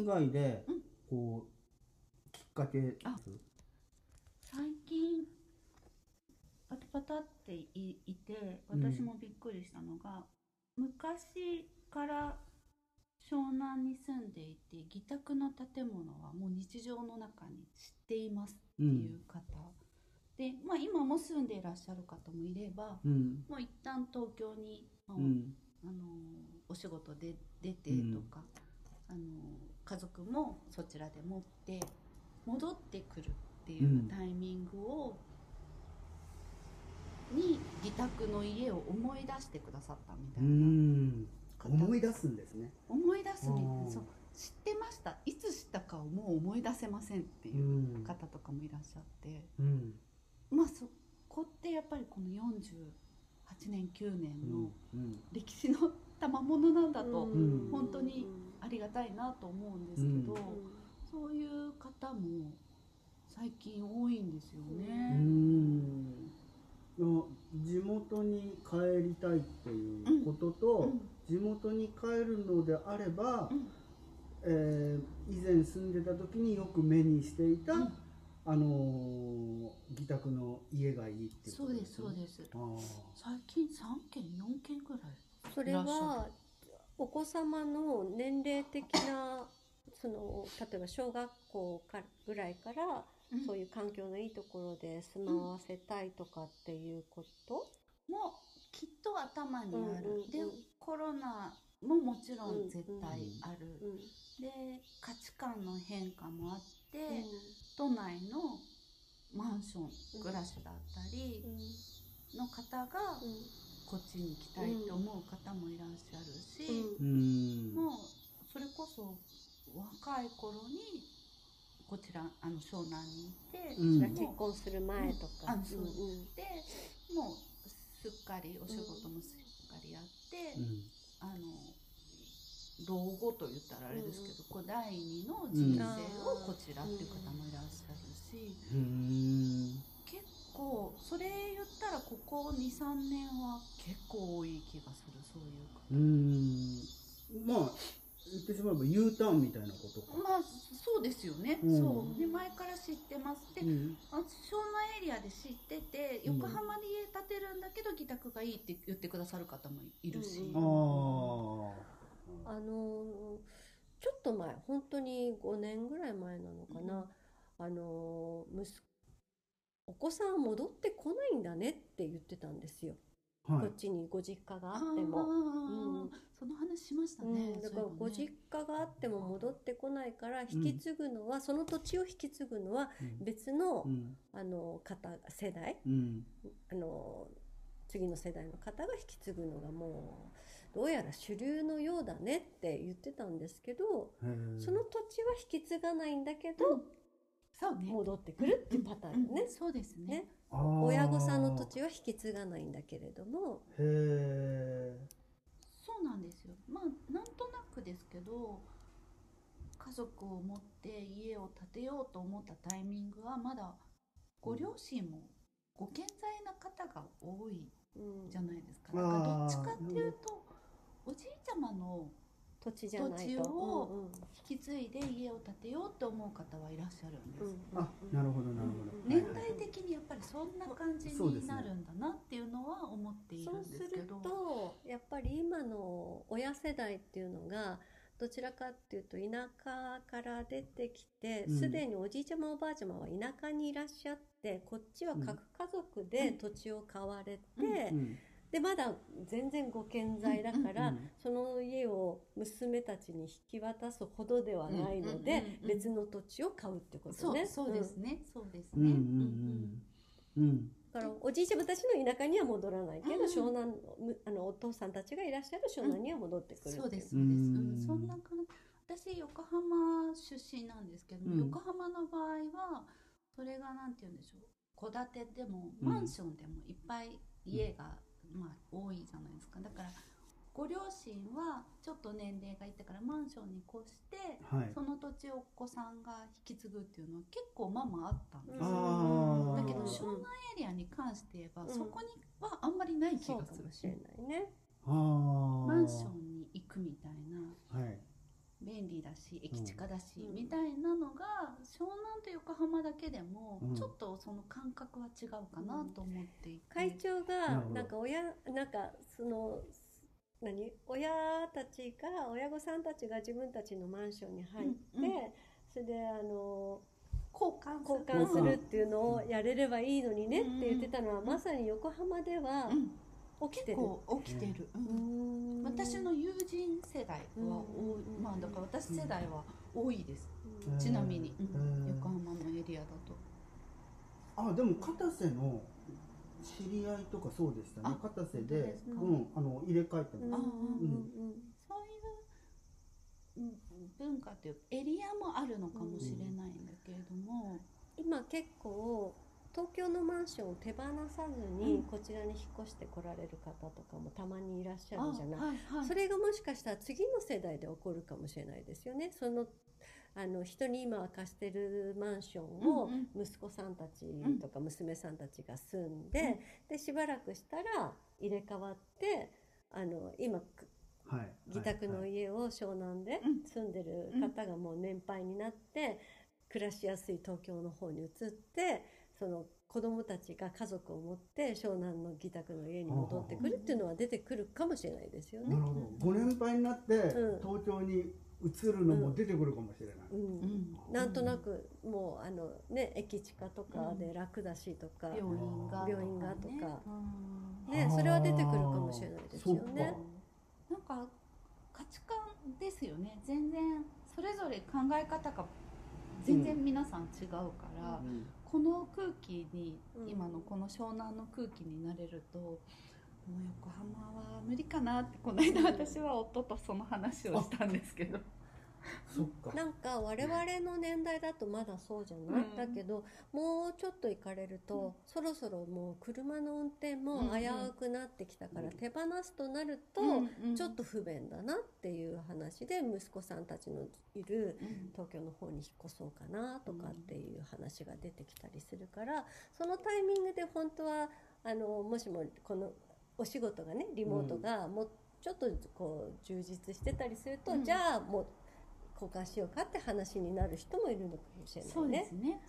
以外で、うん。こうきっかけ。あ最近パタパタっていいて私もびっくりしたのが、昔から湘南に住んでいて自宅の建物はもう日常の中に知っていますっていう方、で、まあ、今も住んでいらっしゃる方もいればうん。もう一旦東京に、まあうん。あのお仕事で出てとか、あの家族もそちらで持って戻ってくるっていうタイミングを、に自宅の家を思い出してくださったみたういな、思い出すんですね。思い出すみたそう知ってました。いつ知ったかをもう思い出せませんってういうん。方とかもいらっしゃって、うん。まあそこってやっぱりこの48年9年のうん。歴史の賜物なんだと、ん。本当にありがたいなと思うんですけど、うん。そういう方も最近多いんですようね。地元に帰りたいっていうことと、うん。地元に帰るのであれば、うん。えー以前住んでた時によく目にしていた、うん。あのー自宅の家がいいっていうそうですそうすです。あー。最近三件四件ぐらい。それはお子様の年齢的なその例えば小学校からぐらいからうん。そういう環境のいいところで住まわせたいとかっていうこと、もきっと頭にある。うんうんうん。でコロナももちろん絶対ある。うんで価値観の変化もあって、うん。都内のマンション暮らしだったりの方がこっちに来たいって思う方もいらっしゃるし、うん。もうそれこそ若い頃にこちらあの湘南にいて、うん。それはもう結婚する前とか、あそう。うんうん。でもうすっかりお仕事もすっかりやって、うん。あの老後と言ったらあれですけど、こう第二の人生をこちらっていう方もいらっしゃるし、うん。結構それ言ったらここ23年は結構多い気がするそういう方うん。まあ言ってしまえば U ターンみたいなことか、まあそうですよね、うん。そう。で前から知ってますで、うん。あ湘南エリアで知っててうん。横浜に家建てるんだけど自宅がいいって言ってくださる方もいるし、うん。あああのーちょっと前本当に5年ぐらい前なのかな、あのー息子お子さん戻ってこないんだねって言ってたんですよ、はい。こっちにご実家がああっても。ーうん。その話しましたうね、ん、だからご実家があっても戻ってこないから引き継ぐのは、その土地を引き継ぐのはうん。別の,、うん。あの方世代？うん。あの次の世代の方が引き継ぐのがもうどうやら主流のようだねって言ってたんですけどその土地は引き継がないんだけど、戻ってくるっていうパターンね。うん、そうですね。親御さんの土地は引き継がないんだけれども。へえそうなんですよ。まあなんとなくですけど家族を持って家を建てようと思ったタイミングはまだご両親もご健在な方が多いうんじゃないですか。あー。だからどっちかっていうとおじいちゃまの土地じゃないと。土地をうんうん。引き継いで家を建てようって思う方はいらっしゃるんです。うんあなるほどなるほど。年代的にやっぱりそんな感じになるんだなっていうのは思っているそうんするですけど。とやっぱり今の親世代っていうのがどちらかっていうと田舎から出てきてうん。すで、におじいちゃまおばあちゃまは田舎にいらっしゃってこっちは各家族で土地を買われて、うんでまだ全然ご健在だから、うんその家を娘たちに引き渡すほどではないので、うんうんうんうん別の土地を買うってことそうね。そうですね、そうですね。うんうんうんうん。だからおじいちゃまたちの田舎には戻らないけど、うん。湘南むあのお父さんたちがいらっしゃる湘南には戻ってくるそうです、うそうです。んうん、そんな感じ。私横浜出身なんですけども、うん。横浜の場合はそれがなんて言うんでしょう。戸建てでもうんマンションでもいっぱい家が、まあ多いじゃないですか。だからご両親はちょっと年齢がいってからマンションに越して。はい。その土地をお子さんが引き継ぐっていうのは結構まあまああったんですよ、だけどうん湘南エリアに関して言えば、うん。そこにはあんまりない気がするかもしれないね。マンションに行くみたいな。はい便利だし駅近だし、うん。みたいなのが湘南と横浜だけでも、うん。ちょっとその感覚は違うかなと思っていて、会長ながなんか親なんかその何？親たちが親御さんたちが自分たちのマンションに入って、うんうん。それであの交換交換するっていうのをやれればいいのにねって言ってたのは、うんまさに横浜ではうん、起きてる。起きてる、ううんん私の友人世代は多い、うんまあだから私世代は多いです、うん。ちなみに、うん。うん。横浜のエリアだと。あでも片瀬の知り合いとかそうでしたね。あ片瀬でうんあの入れ替えてうんます、そういううん文化というかエリアもあるのかもしれないんだけれども、今結構東京のマンションを手放さずにうん。こちらに引っ越してこられる方とかもたまにいらっしゃるじゃない。はいはい。それがもしかしたら次の世代で起こるかもしれないですよね。そのあの人に今貸してるマンションをうん息子さんたちとか娘さんたちが住んで、うん。でしばらくしたら入れ替わってあの今くはい自宅のはい家を湘南でうん。住んでる方がもう年配になって暮らしやすい東京の方に移ってその子供たちが家族を持って湘南の自宅の家に戻ってくるっていうのは出てくるかもしれないですよね。なる。ほど。ご年配になってうん。東京に移るのも出てくるかもしれない、うん。うん。なんとなくもうあのね駅近とかで楽だしとか、病院が病院がとか。ねそれは出てくるかもしれないですよね。か。なんか価値観ですよね。全然それぞれ考え方が全然皆さん違うから、うん。この空気に、うん今のこの湘南の空気になれるともう横浜は無理かなってこの間私は夫とその話をしたんですけどなんか我々の年代だとまだそうじゃない、うん。だけどもうちょっと行かれると、そろそろもう車の運転も危うくなってきたから、うん。手放すとなると、ちょっと不便だなっていう話で息子さんたちのいるうん。東京の方に引っ越そうかなとかっていう話が出てきたりするからそのタイミングで本当はあのもしもこのお仕事がねリモートがもうちょっとこう充実してたりすると、うん。じゃあもう交換しようかって話になる人もいるのかもしれないね。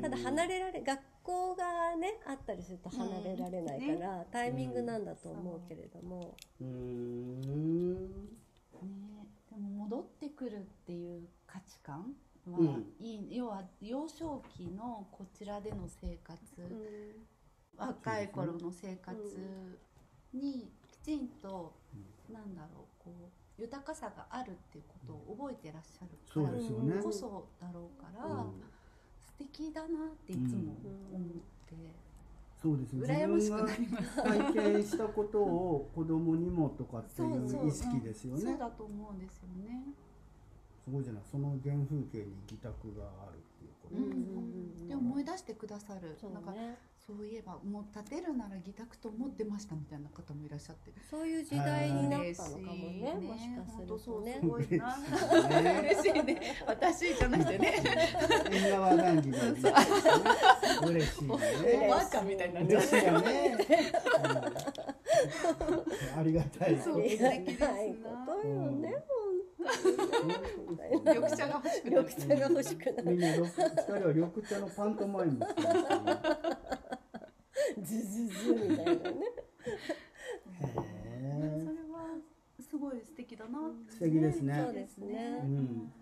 ただ離れられ学校がねあったりすると離れられないから、タイミングなんだと思うけれども、うーんね、でも戻ってくるっていう価値観は、うん。いい要は幼少期のこちらでの生活、若い頃の生活にきちんと、なんだろうこう豊かさがあるっていうことを覚えてらっしゃるからそうですよね。こそだろうから、うん。素敵だなっていつも思って、そうですね。羨ましく自分がなります。体験したことを子供にもとかっていう意識ですよね。うん。そうだと思うんですよね。すごいじゃない。その原風景に自宅があるっていうことうんうん。で思い出してくださる、そうなんかねそういえばもう建てるなら自宅と思ってましたみたいな方もいらっしゃって。そういう時代になったのかもね。もしかするとね。すごいなね嬉しいね。私じゃなくてね。縁側談義が嬉しいおね。ばあちゃんみたいになっちゃう。嬉しいよね、う。んありがたいそう素敵ですなことよね、うん。緑茶が欲しくなる。緑茶が欲しくなる。みんな緑二人は緑茶のパントマイム ズズズみたいなね。それへはすごい素敵だな素敵ですね。そうですね。うん。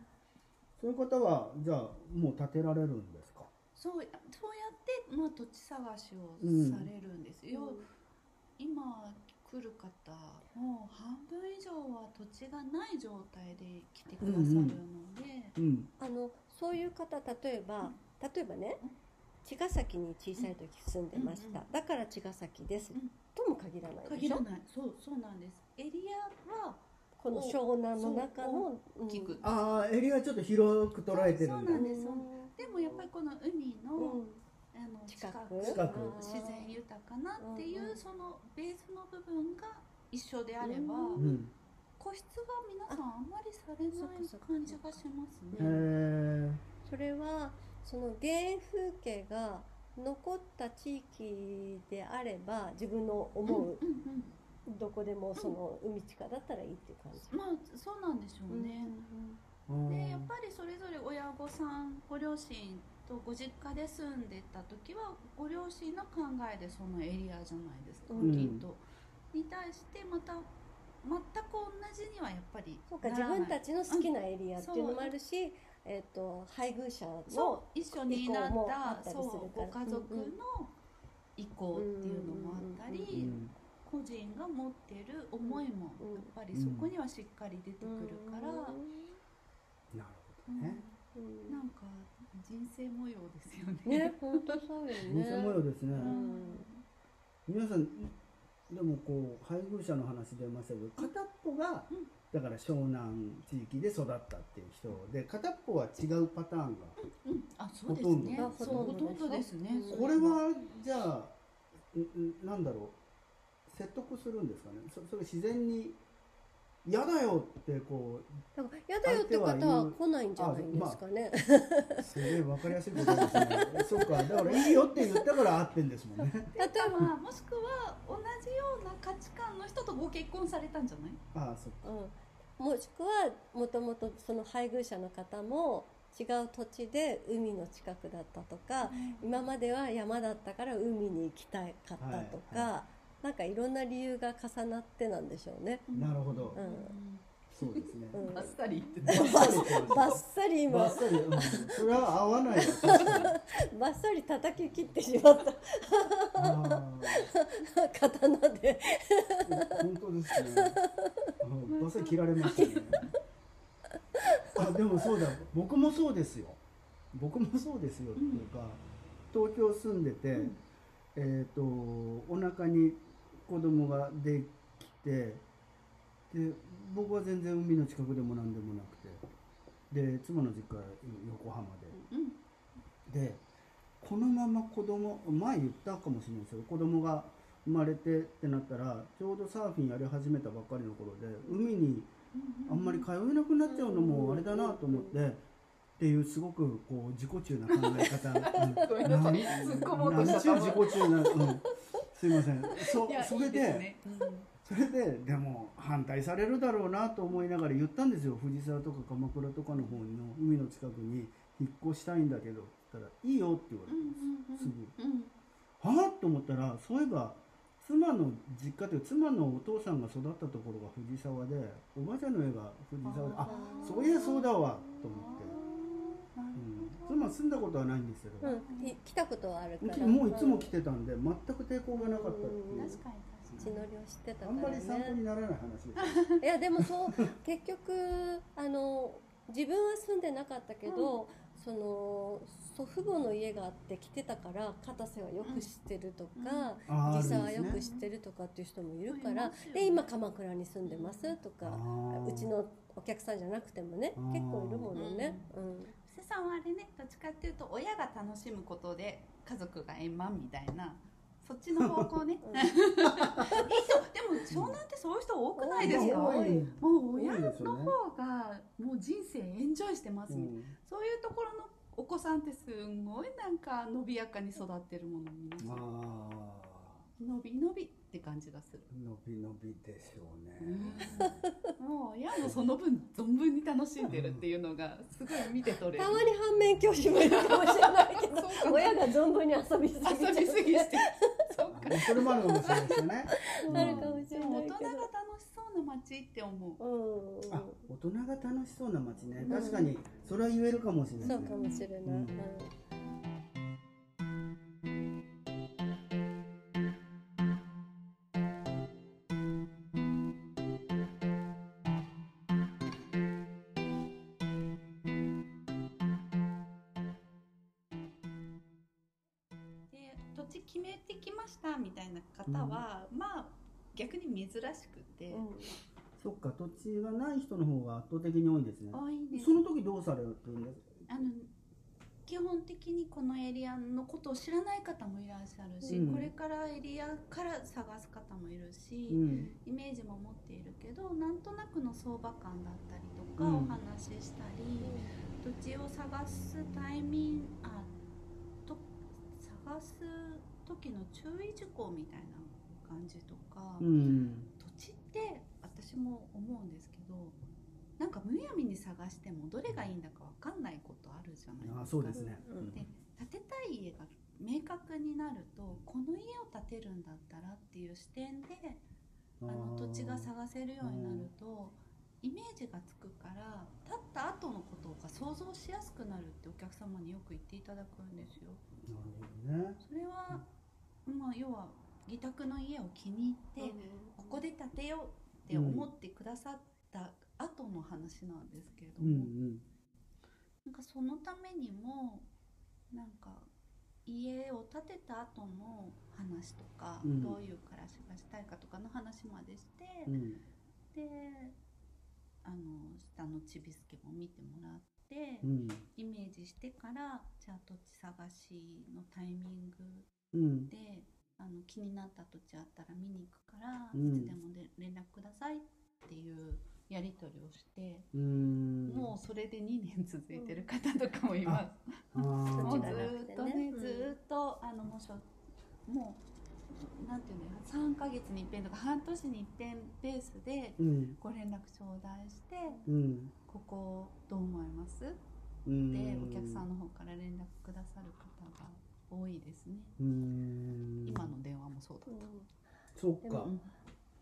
そういう方はじゃあもう建てられるんですか？そうそうやって、まあ、土地探しをうんされるんですよ、今来る方もう半分以上は土地がない状態で来てくださるので、うんあのそういう方例えば例えばね茅ヶ崎に小さい時住んでました、うんだから茅ヶ崎です、うん。とも限らないでしょ？限らない。そうそうなんです。エリアはこの湘南の中の大きく、ああエリアちょっと広く捉えてるんだ。そうなんです。うんでもやっぱりこの海の,、うん。あの近く近く。近く。自然豊かなっていう、うんうんそのベースの部分が一緒であれば、うんうん個室は皆さんあんまりされない感じがしますへね。えそれはその原風景が残った地域であれば自分の思う、うんうんどこでもその海近だったらいいっていう感じ。うんまあそうなんでしょうね。でやっぱりそれぞれ親御さんご両親とご実家で住んでた時はご両親の考えでそのエリアじゃないですか、うんきっと。に対してまた全く同じにはやっぱりそうかならない自分たちの好きなエリアっていうのもあるし、えっ、と配偶者の一緒になったったりすそうご家族の意向っていうのもあったり、うん個人が持ってる思いもうんやっぱりそこにはしっかり出てくるから、なるほどね。うんなんか人生模様ですよね。ね本当そうよね。人生模様ですね。うん皆さんでもこう配偶者の話出ましたけど片っぽがうんだから湘南地域で育ったっていう人で片っぽは違うパターンがうん、あ、そうですほとんど。ね。あそう、ほとんどですね。これはじゃあなんだろう。説得するんですかね。そそれ自然に嫌だよってこだから嫌だよって方は来ないんじゃないんですかね。うすげえ分かりやすいことですね。そうか。だからいいよって言ったから合ってんですもんね。例えば、もしくは同じような価値観の人とご結婚されたんじゃない？ああそっか。うん、もしくはもともとその配偶者の方も違う土地で海の近くだったとか、今までは山だったから海に行きたかったとか、はいはなんかいろんな理由が重なってなんでしょうね。なるほど。うん。そうですね。バッサリバッサリ今。バッサリ、うん、それは合わない バッサリ叩き切ってしまった。あ刀で。ー本当ですね、うん、バッサリ切られましたね。あでもそうだ。僕もそうですよ。僕もそうですよっていうか、東京住んでて、うん。えっ、とお腹に子供ができてで僕は全然海の近くでも何でもなくて。で妻の実家横浜で。うん、でこのまま子供前言ったかもしれないですよ。子供が生まれてってなったらちょうどサーフィンやり始めたばっかりの頃で海にあんまり通えなくなっちゃうのもあれだなと思ってっていうすごくこう自己中な考え方、うんごめんなさい突っ込もうとしたなんちゅう自己中な、うん、すいません。そそれでそれででも反対されるだろうなと思いながら言ったんですよ。藤沢とか鎌倉とかの方の海の近くに引っ越したいんだけどって言ったら「いいよ」って言われうんてす。ぐうんうんはあと思ったらそういえば妻の実家というか妻のお父さんが育ったところが藤沢でおばあちゃんの家が藤沢であそういやそうだわと思って、なるうん、妻住んだことはないんですけど、うん、い来たことはあるから。もういつも来てたんで全く抵抗がなかった。っていう確かに。血確かにのりを知ってたあんまからり参考にねならない話。ですいやでもそう 結局あの自分は住んでなかったけど、その祖父母の家があって来てたから片瀬はよく知ってるとか、あー藤沢はよく知ってるとかっていう人もいるかいら、ますよね。で今鎌倉に住んでますとか、うちのお客さんじゃなくてもね結構いるものね。うん布施さんはあれねどっちかっていうと親が楽しむことで家族が円満みたいなそっちの方向ね、うん。いいとでも湘南ってそういう人多くないですかもう親の方がもう人生エンジョイしてますみたいな、うん。そういうところのお子さんってすんごいなんか伸びやかに育ってるもの皆さんあ伸び伸びって感じがする、ー伸び伸びでしょうね、もう親もその分存分に楽しんでるっていうのがすごい見て取れる。たまに反面教師もいるかもしれないけど親が存分に遊びすぎちゃって。遊びすぎしてそうか。それもあるかもしれないですよね。あるかもしれない。けどが楽しそうな街って思う。うん。あ大人が楽しそうな街ね。うん確かにそれは言えるかもしれない。そうかもしれない。うんいな方は、まあ逆に珍しくて、そっか土地がない人の方が圧倒的に多いんですね。多いんです。その時どうされるんですあの基本的にこのエリアのことを知らない方もいらっしゃるし、うん。これからエリアから探す方もいるし、うん。イメージも持っているけどなんとなくの相場感だったりとかうん。お話ししたり、土地を探すタイミングあと探す時の注意事項みたいな感じとか、うん。土地って私も思うんですけどなんかむやみに探してもどれがいいんだかわかんないことあるじゃないですか。あそうですね、うん。で建てたい家が明確になるとこの家を建てるんだったらっていう視点であの土地が探せるようになるとイメージがつくから建った後のことが想像しやすくなるってお客様によく言っていただくんですよ。なるほどね。それは、まあ、要は自宅の家を気に入って、ここで建てようって思ってくださった後の話なんですけれどうんうも、ん。なんかそのためにもなんか家を建てた後の話とか、うん。どういう暮らしがしたいかとかの話までして、うん。であの下のちびすけも見てもらって、うん。イメージしてからじゃあ土地探しのタイミングうん。であの気になった土地あったら見に行くから、うん。いつでもで連絡くださいっていうやり取りをして、うん。もうそれで2年続いてる方とかもいます。あー。もうずっとね、うんずーっとあのもうしょもうなんていうんだろう3ヶ月に一遍とか半年に一遍ペースでうん。ご連絡頂戴してうん。ここどう思います？うん。でお客さんの方から連絡くださる方が多いですね。うん。今の電話もそうだうん。そっか。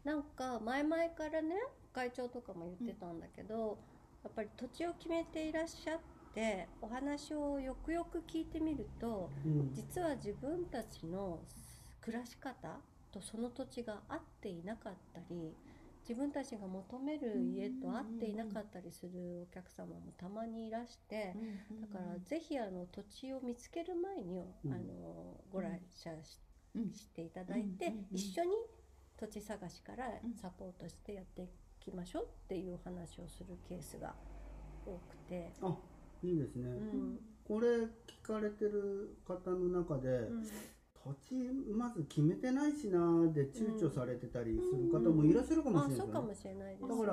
なんか前々からね会長とかも言ってたんだけど、やっぱり土地を決めていらっしゃってお話をよくよく聞いてみるとうん。実は自分たちの暮らし方とその土地が合っていなかったり自分たちが求める家と合っていなかったりするお客様もたまにいらしてだからぜひあの土地を見つける前に、うん。あのご来社しうん。していただいて、一緒に土地探しからうん。サポートしてやっていきましょうっていうお話をするケースが多くて、あいいですね、うん。これ聞かれてる方の中で、うん土地まず決めてないしなーで躊躇されてたりする方もいらっしゃるかもしれないですよね。あそうかもしれないですね。だから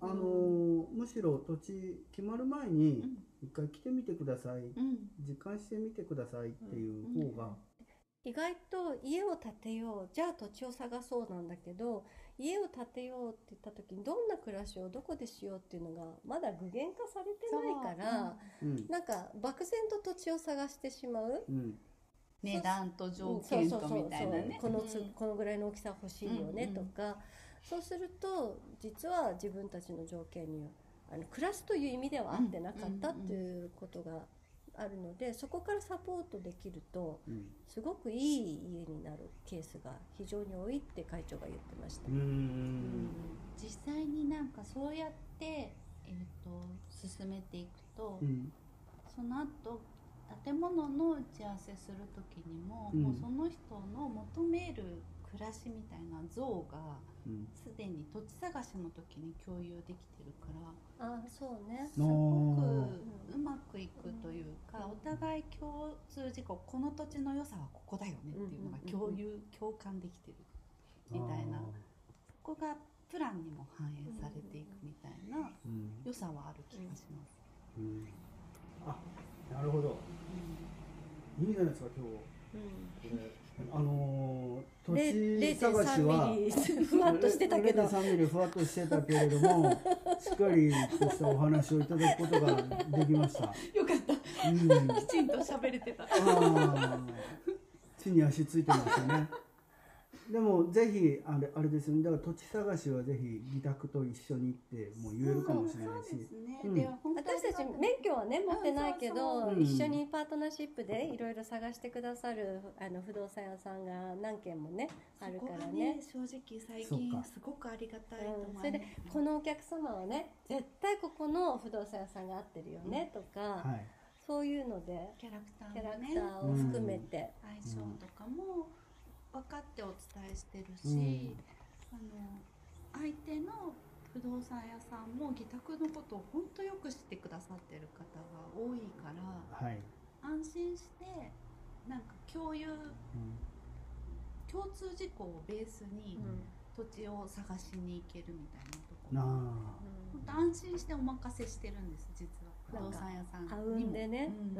あのーむしろ土地決まる前に一回来てみてください。うん。実感してみてくださいっていう方が、意外と家を建てようじゃあ土地を探そうなんだけど家を建てようって言った時にどんな暮らしをどこでしようっていうのがまだ具現化されてないから、うん。なんか漠然と土地を探してしまう。うん値段と条件とみたいなね。このつ、うん。このぐらいの大きさ欲しいよねうんうん。とか、そうすると実は自分たちの条件にあの暮らすという意味では合ってなかったっていうことがあるのでそこからサポートできるとうん。すごくいい家になるケースが非常に多いって会長が言ってました。うーん。実際になんかそうやって、えー、と進めていくと、うん。その後建物の打ち合わせする時にも、うん。もうその人の求める暮らしみたいな像がうん。すでに土地探しの時に共有できてるからあそうね。すごくあうまくいくというか、お互い共通事項この土地の良さはここだよねっていうのが共有、共感できてるみたいな。あそこがプランにも反映されていくみたいな良さはある気がします。うん。あなるほどいいじゃないですか今日うんこれあのーれ土地探しは0.3ミリふわっとしてたけど0.3ミリふわっとしてたけれどもしっかりとしたお話をいただくことができました。よかったうん、きちんと喋れてた。ああ地に足ついてましたね。でもぜひあれあれですよね。だから土地探しはぜひ自宅と一緒に行ってもう言えるかもしれないし。そうですね。うん。私たち免許はね持ってないけど、一緒にパートナーシップでいろいろ探してくださるあの不動産屋さんが何軒もねあるからね。そこがね正直最近すごくありがたいと思います。うんそれでこのお客様はね絶対ここの不動産屋さんが合ってるよねとか、はい。そういうのでキャラクターキャラクのねターを含めて、相性とかも分かってお伝えしてるし、あの相手の不動産屋さんも自宅のことを本当よく知ってくださってる方が多いからはい、安心してなんか共有うん。共通事項をベースにうん。土地を探しに行けるみたいなとこなろ。あ本当安心してお任せしてるんです実は。不動産屋さんにも。合うんでね、うん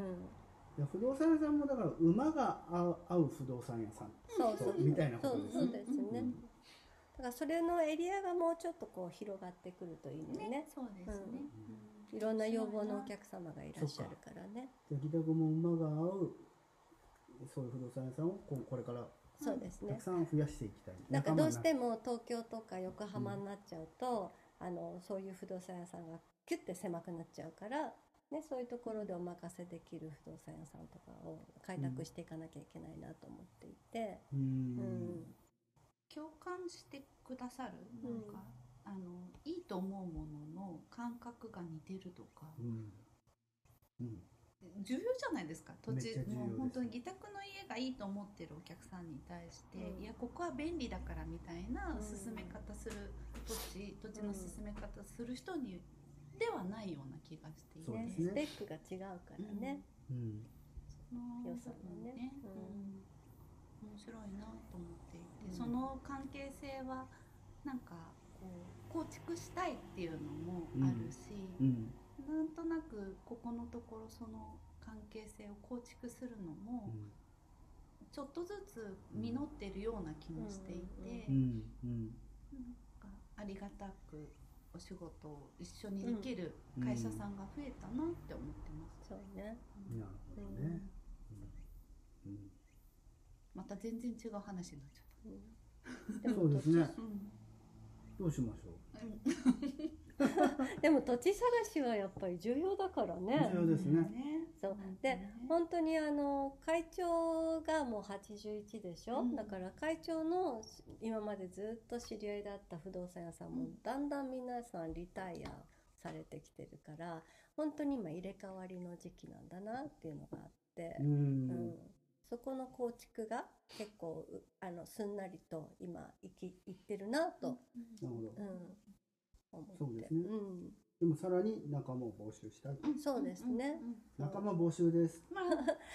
や不動産屋さんもだから馬が合う合う不動産屋さん。そうそう。みたいなことですね。そうですね、だからそれのエリアがもうちょっとこう広がってくるといいのよねそうですね、うん。いろんな要望のお客様がいらっしゃるからね。じゃあ北区も馬が合うそういう不動産屋さんをこうこれからそうですね。たくさん増やしていきたい、なんかどうしても東京とか横浜になっちゃうと、あのそういう不動産屋さんがキュッて狭くなっちゃうから、ね、そういうところでお任せできる不動産屋さんとかを開拓していかなきゃいけないなと思っていて、ううん。ん共感してくださる？うん。なんか、あのいいと思うものの感覚が似てるとか。うん。うん。重要じゃないですか？土地もう本当に自宅の家がいいと思ってるお客さんに対して、うん。いやここは便利だからみたいなうん。進め方する土地土地の進め方する人にではないような気がしていて、ねね。スペックが違うからね。うん。その良さもね。部分うん。うん。面白いなと思っていて、うん。その関係性はなんかこう構築したいっていうのもあるし、うん。なんとなくここのところその関係性を構築するのもちょっとずつ実ってるような気もしていて、うん。うん。なんかありがたくお仕事を一緒にできる会社さんが増えたなって思ってます。そうね。なるほどね、うん。うん。また全然違う話になっちゃっうん。でもそうですね。た。うん。どうしましょ でも土地探しはやっぱり重要だからね。重要ですねそう。で本当にあの会長がもう81でしょ、うん。だから会長の今までずっと知り合いだった不動産屋さんもうん。だんだん皆さんリタイアされてきてるから本当に今入れ替わりの時期なんだなっていうのがあってう、ううん。んそこの構築が結構うあのすんなりと今いきいってるなと、なるほど。うん。思って。そうですね。うんでもさらに仲間を募集したい。そうですね。うんうん仲間募集です。まあ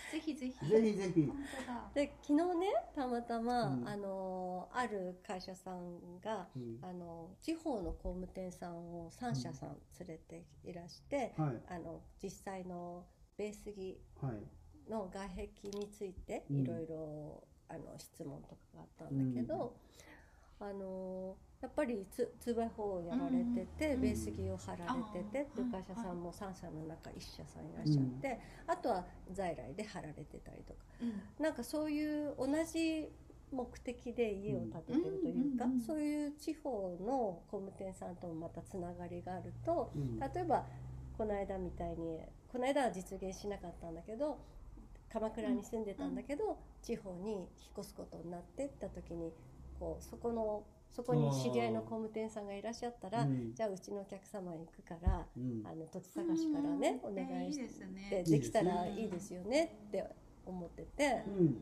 ぜひぜひ。ぜひぜひ。本当だ。で昨日ねたまたま、うん。あのある会社さんがうん。あの地方の工務店さんを3社さん連れていらして、はい。あの実際のベース木はい。の外壁についてうん。いろいろあの質問とかがあったんだけど、あのやっぱり 2x4 をやられてて、うんベース木を張られててっていう会社さんも3社の中1社さんいらっしゃって、あとは在来で張られてたりとか。うん。なんかそういう同じ目的で家を建ててるというか、うんうんうんうん。そういう地方の工務店さんともまたつながりがあるとうん。例えばこの間みたいにこの間は実現しなかったんだけど鎌倉に住んでたんだけど、地方に引っ越すことになってった時にこうそこのそこに知り合いの工務店さんがいらっしゃったら、うん。じゃあうちのお客様に行くからうん。あの土地探しからね、うん。お願いしいいですね。てできたらいいですよねって思ってて。うんうん。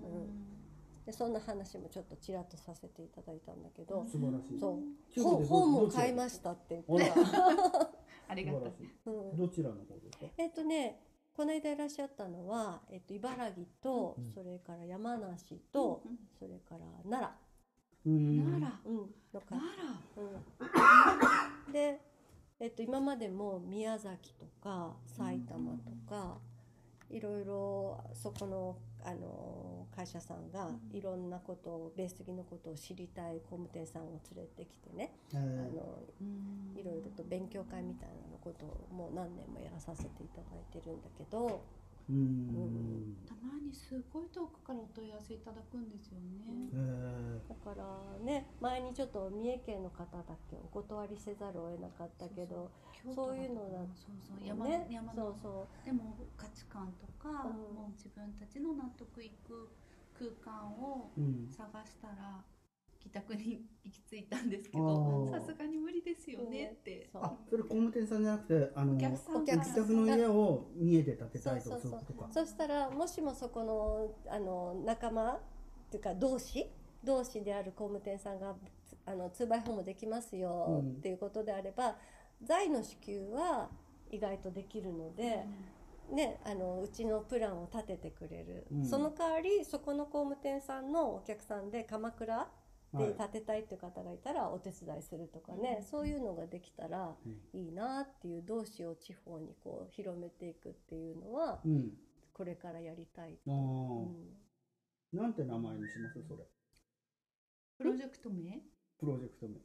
でそんな話もちょっとちらっとさせていただいたんだけど、素晴らしい。そう。本本も買いましたって言って。ありがとう。素晴らしいうん。どちらの方ですか？えっ、とねこの間いらっしゃったのは、えっと茨城と、うん。それから山梨と、うんそれから奈うん奈良。良、うん、ので、えっと今までも宮崎とか埼玉とか、いろいろそこのあの会社さんがうん。いろんなことをベース的のことを知りたい工務店さんを連れてきてね、えあーの良いろいろと勉強会みたいなのことをもう何年もやらさせていただいてるんだけど、うん。たまにすごい遠くからお問い合わせいただくんですよね。えーだからね前にちょっと三重県の方だっけお断りせざるを得なかったけどそういうのだそうそう山,、ね。山のそうそでも価値観とか、うん。もう自分たちの納得いく空間をうん。探したら帰宅に行き着いたんですけあどー。さすがに無理ですよねって。あそれ工務店さんじゃなくてあのお客さんお自宅の家を見えて建てたいとかそうそう。そしたらもしもそこのあの仲間っていうか同志？同士である工務店さんがあの 2x4 もできますようん。っていうことであれば、財の支給は意外とできるので、ね、あのうちのプランを立ててくれる、うん。その代わりそこの工務店さんのお客さんで鎌倉はいで建てたいっていう方がいたらお手伝いするとかね、うん。そういうのができたらうん。いいなっていう同士を地方にこう広めていくっていうのはうん。これからやりたい、あうん。ーなんて名前にします？それ。プロジェクト名？プロジェクト名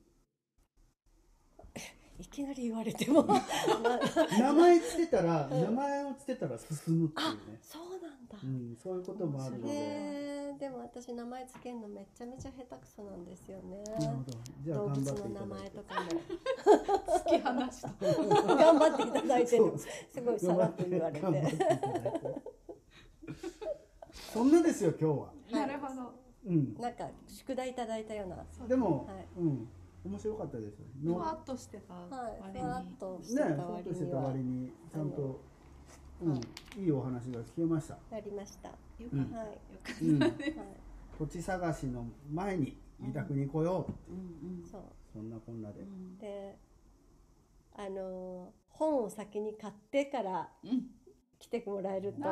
いきなり言われても。ま あ名前つけたら名前をつけたら進むっていうね、そうなんだ。う、ん、そういうこともあるので、でも私名前つけるのめちゃめちゃ下手くそなんですよね。なるほど。じゃあ動物頑張っての名前とかも。突き放した 頑張っていただいてる。すごいさらっと言われて。そんなですよ今日は。なるほどうん。なんか宿題いただいたような。でも、はい。うん面白かったですふわっとしてたはい。割ふわっにとしねてた割ふわっとしてた割にちゃんと、うんはいいいお話が聞けました、やりました。はよかった、はい。よかった、土地探しの前に自宅に来よう、うんそう。そんなこんなで、うん。であの本を先に買ってからうん。来てもらえると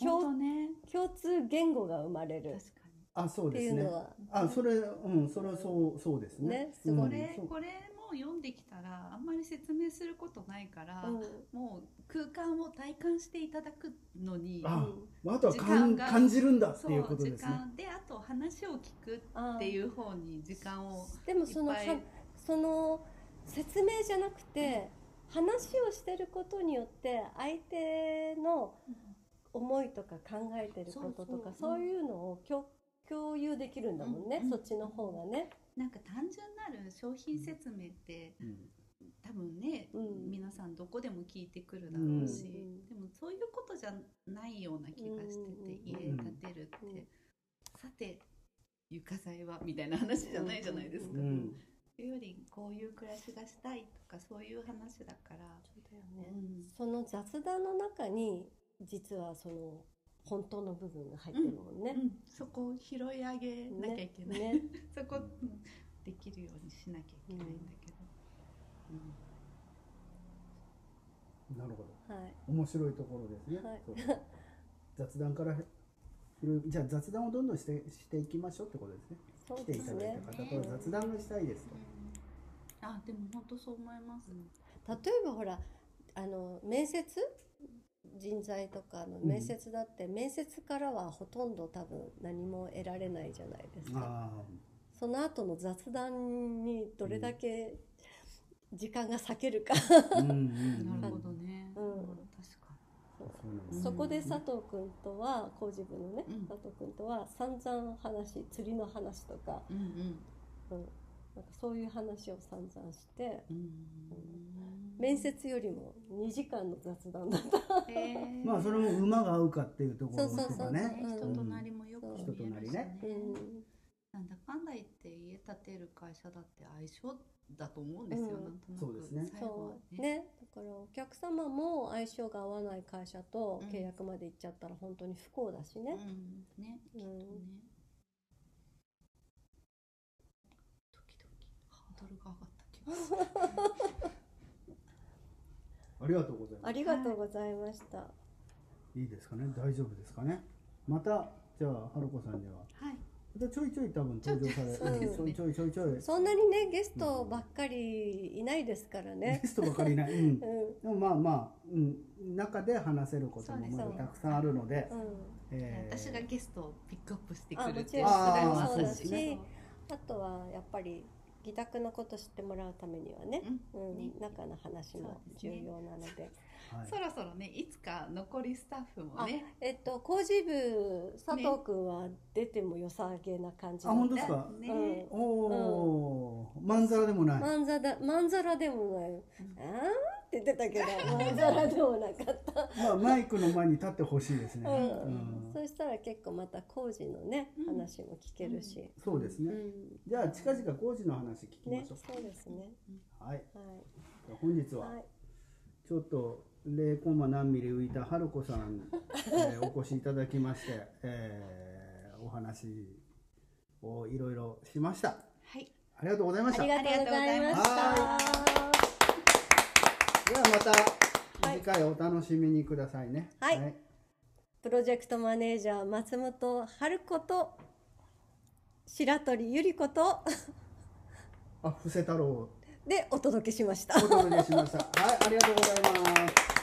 共通言語が生まれる。確かあそうですね。あそれうんそれはそうそうですね。ねこれこれも読んできたらあんまり説明することないから、うん。もう空間を体感していただくのにああとは時か間がん感じるんだってそういうこと時ですね。間であと話を聞くあっていう方に時間をでもそのその説明じゃなくて、話をしてることによって相手の思いとか考えてることとかそうそう。そういうのを共共有できるんだもんね、うんそっちの方がね。なんか単純なる商品説明ってうん。多分ね、うん。皆さんどこでも聞いてくるだろうし、うん。でもそういうことじゃないような気がしてて、うん。家建てるって、うんさて床材はみたいな話じゃないじゃないですか。うん。というよりこういう暮らしがしたいとかそういう話だから、そうだよね。うん。その雑談の中に実はその本当の部分が入ってるもんね。うんそこを拾い上げなきゃいけない、ね。ね そこうんできるようにしなきゃいけないんだけど、なるほど。はい。面白いところですね、はい。雑談からじゃあ雑談をどんどんしてしていきましょうってことですね。そう来ていただいですねた方と雑談がしたいですと、あでも本当そう思います、例えばほらあの面接人材とかの面接だって、面接からはほとんど多分何も得られないじゃないですか。あその後の雑談にどれだけ時間が割けるか、あうんうんうん。なるほどね、うん。確かそそこで佐藤君とは工事部のね、うん。佐藤君とは散々話釣りの話とか,、にうん。うん、なんかそういう話を散々してうんうん面接よりも2時間の雑談だった。へー。まあそれも馬が合うかっていうところそうそうそう。とかね。ね。人となりもよく見えるし、人となりね。うん。なんだかんだ言って家建てる会社だって相性だと思うんですよ、うん。なんとなく。そうですね。最後はそう。ね。だからお客様も相性が合わない会社とうん契約まで行っちゃったら本当に不幸だしね、うん。ね。きっとね、うん時々ハードルが上がった気がする ありがとうございまありがとうございました、すい。いですかね。大丈夫ですかね。またじゃあ春子さんには。はい。またちょいちょい多分登場されるちょいちょいちょいちょい。そんなにねゲストばっかりいないですからね。ゲ、ストばかりいない、うん、うん。でもまあまあ、うん、中で話せることもまだたくさんあるので、うん、えー。私がゲストをピックアップしてくあるっていうもちろんあーそうですしあとはやっぱり自宅のこと知ってもらうためにはね、うん。ね。中の話も重要なのではい。そろそろねいつか残りスタッフもね。えっと工事部佐藤君は出ても良さげな感じあ本当ですか？ね、うん。おお、まんざらでもない、まんざらまんざらでもない、あーって言ってたけどまんざらでもなかった、まあマイクの前に立ってほしいですね、うん。うん。そしたら結構また工事のねうん。話も聞けるし、そうですね、うん。じゃあ近々工事の話聞きまねしょう、そうですね。はい。はい。本日ははい。ちょっと0コンマ何ミリ浮いた春子さん、えーお越しいただきまして、えーお話をいろいろしました。はい。ありがとうございました。ありがとうございました。はではまた次回お楽しみにくださいね。はい。プロジェクトマネージャー松本春子と白鳥ゆり子と。あ布施太郎。でお届けしました。お届けしました。はいありがとうございます